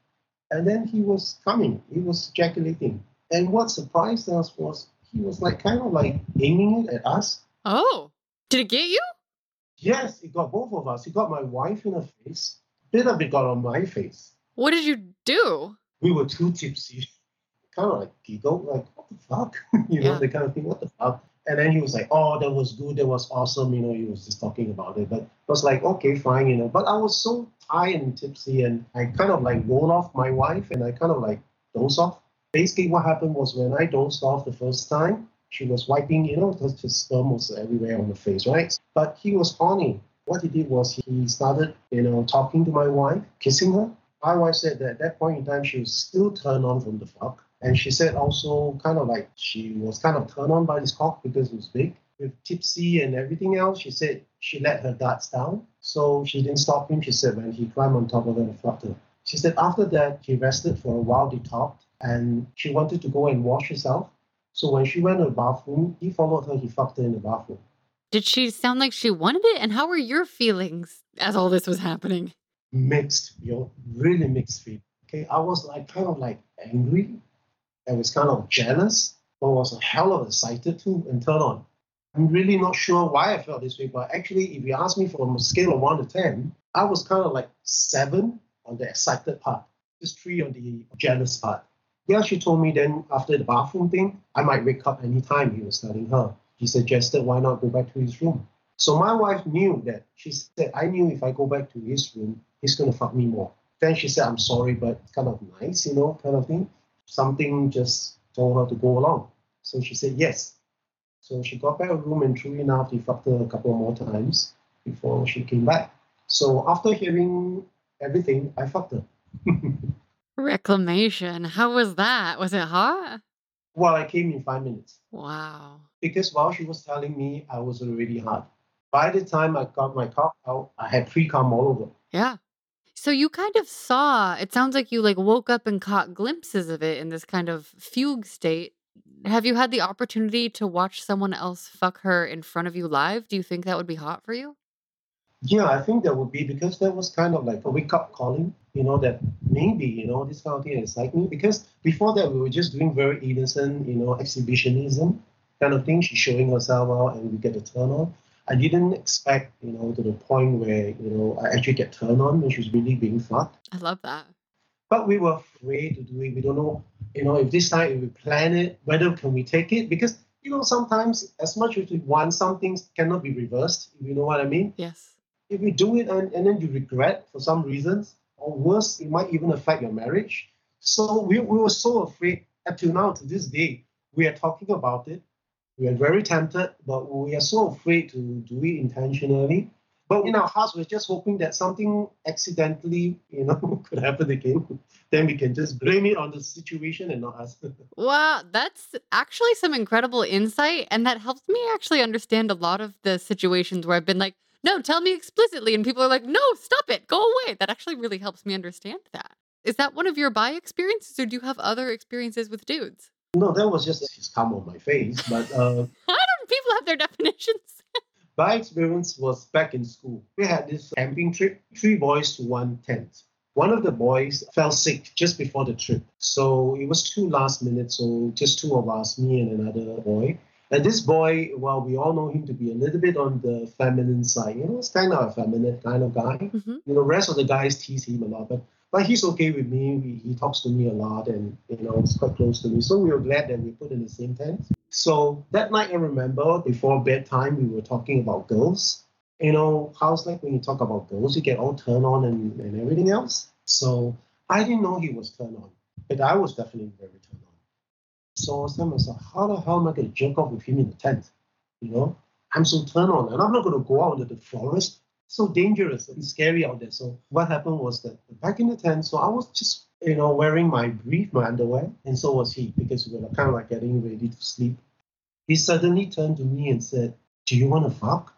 and then he was coming. He was ejaculating. And what surprised us was he was like kind of like aiming it at us. Oh. Did it get you? Yes, it got both of us. He got my wife in the face. Bit of it got on my face. What did you do? We were too tipsy. Kind of like giggled, like, what the fuck? you know, Yeah. the kind of thing, what the fuck? And then he was like, oh, that was good, that was awesome. You know, he was just talking about it. But I was like, okay, fine, you know. But I was so tired and tipsy, and I kind of like rolled off my wife and I kind of like dozed off. Basically, what happened was when I dozed off the first time, she was wiping, you know, because his sperm was everywhere on the face, right? But he was horny. What he did was he started, you know, talking to my wife, kissing her. My wife said that at that point in time, she was still turned on from the fuck. And she said also kind of like she was kind of turned on by this cock because it was big. With tipsy and everything else, she said she let her guards down. So she didn't stop him. She said when he climbed on top of her and fucked her. She said after that, he rested for a while, detoxed, and she wanted to go and wash herself. So when she went to the bathroom, he followed her, he fucked her in the bathroom. Did she sound like she wanted it? And how were your feelings as all this was happening? Mixed, you know, really mixed feelings. Okay, I was like kind of like angry. I was kind of jealous, but was a hell of excited too and turned on. I'm really not sure why I felt this way, but actually, if you ask me from a scale of one to ten, I was kind of like seven on the excited part, just three on the jealous part. Yeah, she told me then after the bathroom thing, I might wake up anytime he was telling her. He suggested why not go back to his room. So my wife knew that. She said, I knew if I go back to his room, he's going to fuck me more. Then she said, I'm sorry, but it's kind of nice, you know, kind of thing. Something just told her to go along. So she said, yes. So she got back to room and true enough, he fucked her a couple more times before she came back. So after hearing everything, I fucked her. Reclamation. How was that? Was it hot? well, I came in five minutes Wow. because while she was telling me, I was already hard. By the time I got my cock out, I had pre cum all over. Yeah. So you kind of saw, it sounds like you like woke up and caught glimpses of it in this kind of fugue state. Have you had the opportunity to watch someone else fuck her in front of you live? Do you think that would be hot for you? Yeah, I think that would be because that was kind of like a wake up calling, you know, that maybe, you know, this kind of thing excites me. Because before that, we were just doing very innocent, you know, exhibitionism kind of thing. She's showing herself out and we get a turn on. I didn't expect, you know, to the point where, you know, I actually get turned on when she's really being fucked. I love that. But we were afraid to do it. We don't know, you know, if this time if we plan it, whether can we take it? Because, you know, sometimes as much as we want, some things cannot be reversed, if you know what I mean Yes. if you do it and, and then you regret for some reasons, or worse, it might even affect your marriage. So we, we were so afraid up till now, to this day, we are talking about it. We are very tempted, but we are so afraid to do it intentionally. But in our hearts, we're just hoping that something accidentally, you know, could happen again. then we can just blame it on the situation and not us. Wow, that's actually some incredible insight. And that helps me actually understand a lot of the situations where I've been like, no, tell me explicitly. And people are like, no, stop it, go away. That actually really helps me understand that. Is that one of your bi experiences, or do you have other experiences with dudes? No, that was just his cum on my face. But uh, I don't, people have their definitions. My experience was back in school. We had this camping trip, three boys to one tent. One of the boys fell sick just before the trip. So it was too last minute. So just two of us, me and another boy. And this boy, well, we all know him to be a little bit on the feminine side. You know, kind of a feminine kind of guy. hmm You know, rest of the guys tease him a lot, but but he's okay with me. He, talks to me a lot, and you know, he's quite close to me. So we were glad that we put in the same tent. So that night, I remember before bedtime, we were talking about girls. You know, how's like when you talk about girls, you get all turned on and, and everything else. So I didn't know he was turned on, but I was definitely very turned on. So I was telling myself, how the hell am I going to jerk off with him in the tent? You know, I'm so turned on, and I'm not going to go out into the forest so dangerous and scary out there. So what happened was that back in the tent, so I was just you know wearing my brief, my underwear, and so was he because we were kind of like getting ready to sleep. He suddenly turned to me and said, "Do you want to fuck?"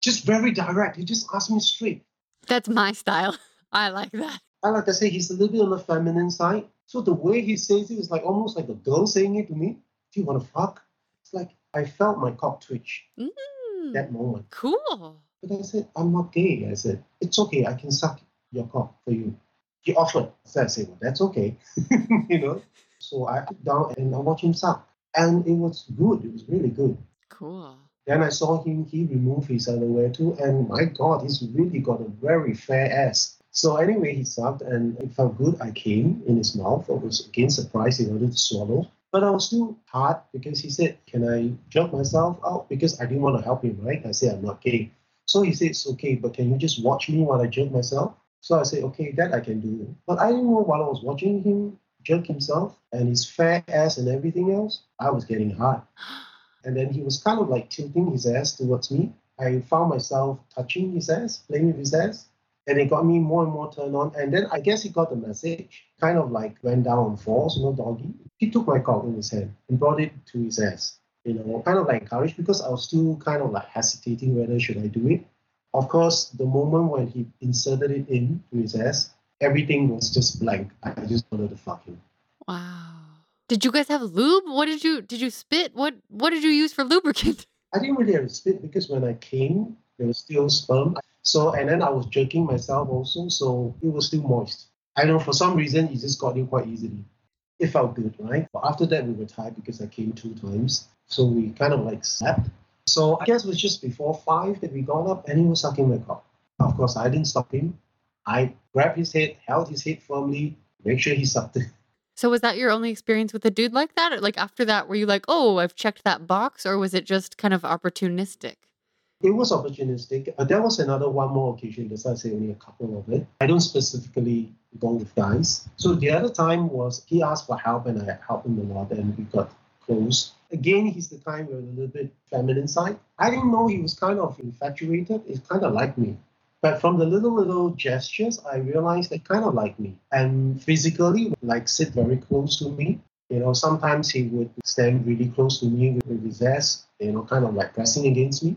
Just very direct. He just asked me straight. That's my style. I like that. I like to say, he's a little bit on the feminine side. So the way he says it is like almost like a girl saying it to me. Do you want to fuck? It's like I felt my cock twitch Mm, that moment. cool. But I said, I'm not gay. I said, it's okay. I can suck your cock for you. He offered. So I said, well, that's okay. you know? So I sit down and I watched him suck. And it was good. It was really good. Cool. Then I saw him, he removed his underwear too. And my God, he's really got a very fair ass. So anyway, he sucked and it felt good. I came in his mouth. I was again surprised he wanted to swallow. But I was still hard because he said, Can I jerk myself out? Because I didn't want to help him, right? I said, I'm not gay. So he said, It's okay, but can you just watch me while I jerk myself? So I said, Okay, that I can do. But I didn't know while I was watching him jerk himself and his fair ass and everything else, I was getting hard. And then he was kind of like tilting his ass towards me. I found myself touching his ass, playing with his ass. And it got me more and more turned on. And then I guess he got the message, kind of like went down on force, you know, doggy. He took my cock in his hand and brought it to his ass. You know, kind of like encouraged because I was still kind of like hesitating whether should I do it. Of course, the moment when he inserted it in to his ass, everything was just blank. I just wanted to fuck him. Wow. Did you guys have lube? What did you did you spit? What what did you use for lubricant? I didn't really have spit because when I came, there was still sperm. So and then I was jerking myself also, so it was still moist. I know for some reason it just got in quite easily. It felt good, right? But after that we were tired because I came two times. So we kind of like slept. So I guess it was just before five that we got up and he was sucking my cock. Of course I didn't stop him. I grabbed his head, held his head firmly, make sure he sucked it. So was that your only experience with a dude like that? Or like after that, were you like, oh, I've checked that box, or was it just kind of opportunistic? It was opportunistic. Uh, there was another one more occasion. That's I say only a couple of it. I don't specifically go with guys. So the other time was he asked for help and I helped him a lot and we got close. Again, he's the kind with a little bit feminine side. I didn't know he was kind of infatuated. He's kind of like me. But from the little little gestures, I realized they kind of like me. And physically, like sit very close to me. You know, sometimes he would stand really close to me with his ass, you know, kind of like pressing against me.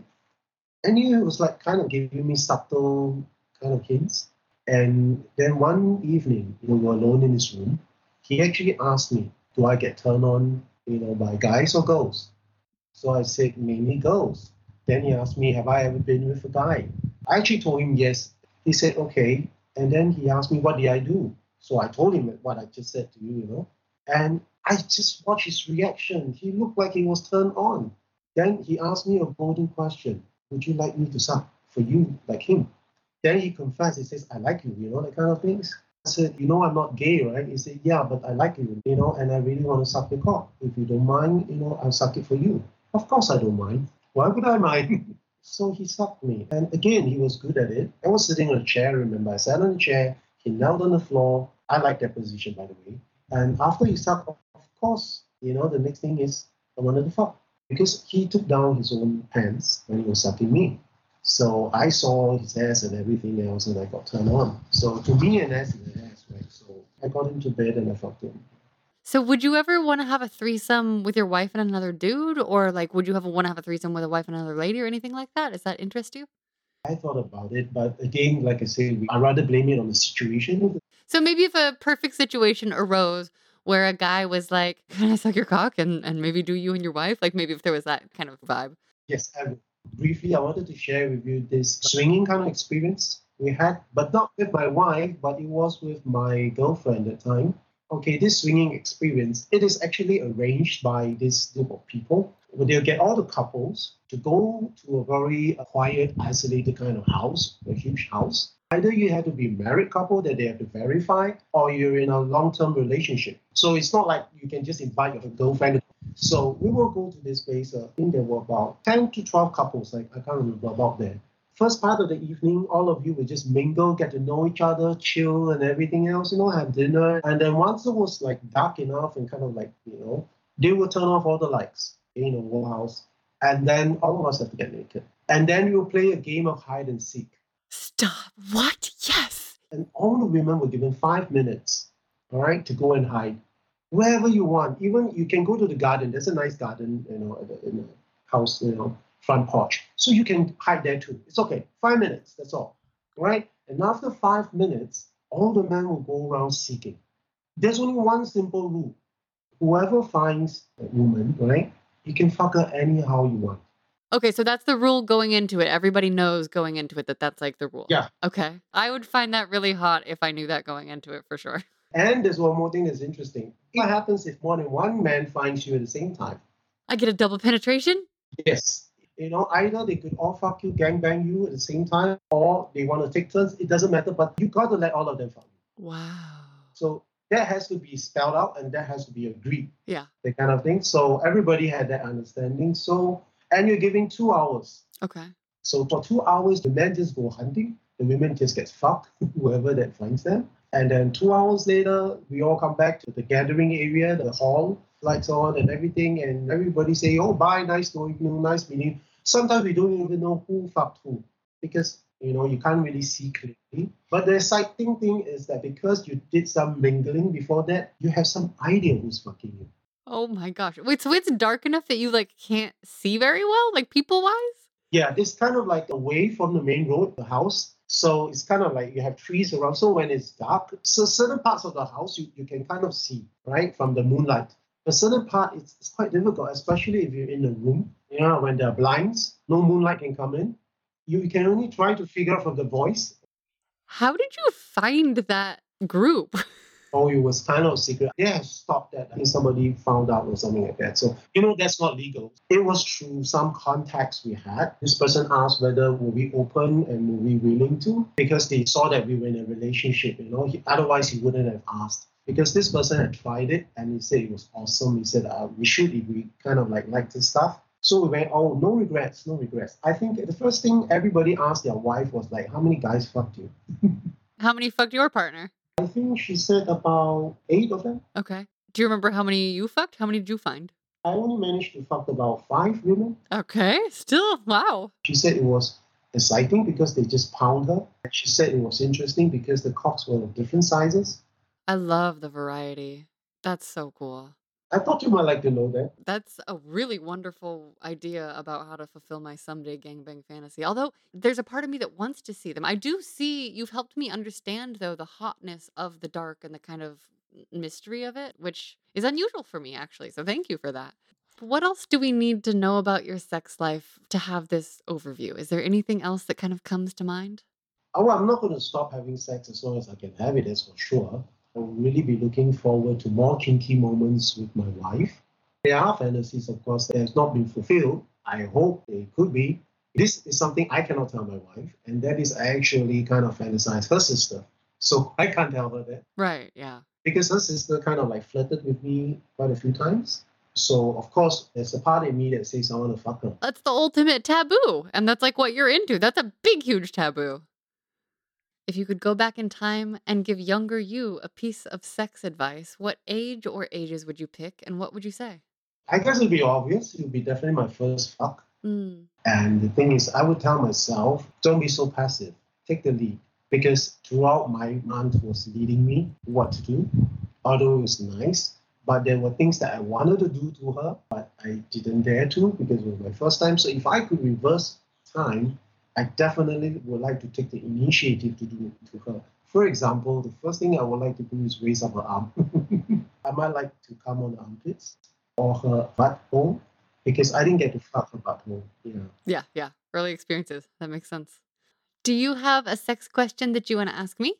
And he was like kind of giving me subtle kind of hints. And then one evening, you know, we were alone in his room. He actually asked me, Do I get turned on, you know, by guys or girls? So I said, mainly girls. Then he asked me, Have I ever been with a guy? I actually told him yes. He said, okay. And then he asked me, what did I do? So I told him what I just said to you, you know. And I just watched his reaction. He looked like he was turned on. Then he asked me a golden question Would you like me to suck for you like him? Then he confessed, he says, I like you, you know, that kind of things. I said, You know, I'm not gay, right? He said, Yeah, but I like you, you know, and I really want to suck your cock. If you don't mind, you know, I'll suck it for you. Of course I don't mind. Why would I mind? So he sucked me. And again, he was good at it. I was sitting on a chair, remember? I sat on a chair. He knelt on the floor. I like that position, by the way. And after he sucked, of course, you know, the next thing is I wanted to fuck. Because he took down his own pants when he was sucking me. So I saw his ass and everything else, and I got turned on. So to me, an ass is an ass, right? So I got into bed and I fucked him. So would you ever want to have a threesome with your wife and another dude, or like would you ever want to have a threesome with a wife and another lady, or anything like that? Does that interest you? I thought about it, but again, like I say, I rather blame it on the situation. So maybe if a perfect situation arose where a guy was like, "Can I suck your cock?" and and maybe do you and your wife, like maybe if there was that kind of vibe. Yes, I, briefly, I wanted to share with you this swinging kind of experience we had, but not with my wife, but it was with my girlfriend at the time okay, this swinging experience, it is actually arranged by this group of people. Where they'll get all the couples to go to a very quiet, isolated kind of house, a huge house. Either you have to be a married couple that they have to verify, or you're in a long-term relationship. So it's not like you can just invite your girlfriend. So we will go to this place. Uh, I think there were about 10 to 12 couples, like I can't remember about that first part of the evening, all of you would just mingle, get to know each other, chill, and everything else, you know, have dinner. And then once it was like dark enough and kind of like, you know, they will turn off all the lights in a whole house. And then all of us have to get naked. And then we will play a game of hide and seek. Stop. What? Yes. And all the women were given five minutes, all right, to go and hide wherever you want. Even you can go to the garden. There's a nice garden, you know, in the house, you know front porch. So you can hide there too. It's okay. Five minutes, that's all. Right? And after five minutes, all the men will go around seeking. There's only one simple rule. Whoever finds a woman, right, you can fuck her anyhow you want. Okay, so that's the rule going into it. Everybody knows going into it that that's like the rule. Yeah. Okay. I would find that really hot if I knew that going into it for sure. And there's one more thing that's interesting. What happens if more than one man finds you at the same time? I get a double penetration? Yes. You know, either they could all fuck you, gang bang you at the same time, or they want to take turns. It doesn't matter, but you got to let all of them fuck you. Wow. So that has to be spelled out and that has to be agreed. Yeah. That kind of thing. So everybody had that understanding. So, and you're giving two hours. Okay. So for two hours, the men just go hunting, the women just get fucked, whoever that finds them. And then two hours later, we all come back to the gathering area, the hall, lights on and everything, and everybody say, "Oh, bye, nice knowing you, nice meeting." Sometimes we don't even know who fucked who because You know, you can't really see clearly. But the exciting thing is that because you did some mingling before that, you have some idea who's fucking you. Oh my gosh. Wait, so it's dark enough that you like can't see very well, like people wise? Yeah, it's kind of like away from the main road, the house. So it's kind of like you have trees around. So when it's dark, so certain parts of the house you, you can kind of see, right, from the moonlight. A certain part it's, it's quite difficult, especially if you're in a room, you know, when there are blinds, no moonlight can come in. You can only try to figure out from the voice. How did you find that group? Oh, it was kind of secret. Yeah, stop that. I think somebody found out or something like that. So, you know, that's not legal. It was through some contacts we had. This person asked whether were we open and were we willing to because they saw that we were in a relationship, you know. He, otherwise, he wouldn't have asked because this person had tried it and he said it was awesome. He said, uh, we should if we kind of like like this stuff. So we went, oh, no regrets, no regrets. I think the first thing everybody asked their wife was like, how many guys fucked you? How many fucked your partner? I think she said about eight of them. Okay. Do you remember how many you fucked? How many did you find? I only managed to fuck about five women. Okay. Still, wow. She said it was exciting because they just pound her. She said it was interesting because the cocks were of different sizes. I love the variety. That's so cool. I thought you might like to know that. That's a really wonderful idea about how to fulfill my someday gangbang fantasy. Although there's a part of me that wants to see them. I do see you've helped me understand though the hotness of the dark and the kind of mystery of it, which is unusual for me actually. So thank you for that. What else do we need to know about your sex life to have this overview? Is there anything else that kind of comes to mind? Oh, I'm not going to stop having sex as long as I can have it, that's for sure. I will really be looking forward to more kinky moments with my wife. There are fantasies, of course, that has not been fulfilled. I hope they could be. This is something I cannot tell my wife, and that is I actually kind of fantasize her sister. So I can't tell her that. Right, yeah. Because her sister kind of like flirted with me quite a few times. So of course there's a part in me that says I want to fuck her. That's the ultimate taboo. And that's like what you're into. That's a big, huge taboo. If you could go back in time and give younger you a piece of sex advice, what age or ages would you pick and what would you say? I guess it'd be obvious. It would be definitely my first fuck. Mm. And the thing is, I would tell myself, don't be so passive. Take the lead. Because throughout my aunt was leading me what to do, although it was nice. But there were things that I wanted to do to her, but I didn't dare to because it was my first time. So if I could reverse time, I definitely would like to take the initiative to do it to her. For example, the first thing I would like to do is raise up her arm. I might like to come on the armpits or her butthole because I didn't get to fuck her butthole. Yeah. Yeah, yeah. Early experiences. That makes sense. Do you have a sex question that you want to ask me?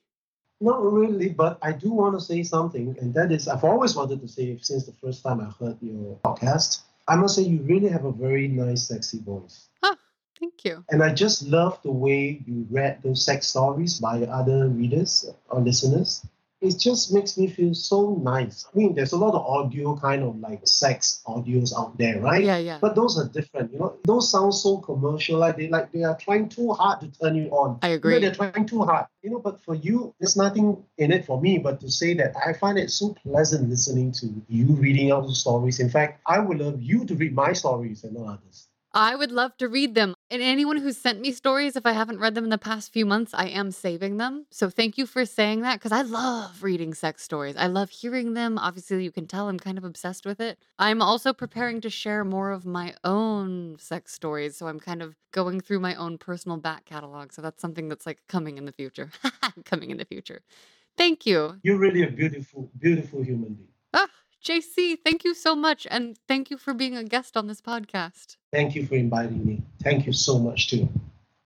Not really, but I do want to say something, and that is I've always wanted to say since the first time I heard your podcast. I must say you really have a very nice, sexy voice. Oh, thank you. And I just love the way you read those sex stories by other readers or listeners. It just makes me feel so nice. I mean, there's a lot of audio kind of like sex audios out there, right? Yeah, yeah. But those are different, you know. Those sound so commercial, like they like they are trying too hard to turn you on. I You know, agree. they're trying too hard, you know. But for you, there's nothing in it for me but to say that I find it so pleasant listening to you reading out the stories. In fact, I would love you to read my stories and not others. I would love to read them. And anyone who's sent me stories, if I haven't read them in the past few months, I am saving them. So thank you for saying that because I love reading sex stories. I love hearing them. Obviously, you can tell I'm kind of obsessed with it. I'm also preparing to share more of my own sex stories. So I'm kind of going through my own personal back catalog. So that's something that's like coming in the future. coming in the future. Thank you. You're really a beautiful, beautiful human being. JC, thank you so much. And thank you for being a guest on this podcast. Thank you for inviting me. Thank you so much too.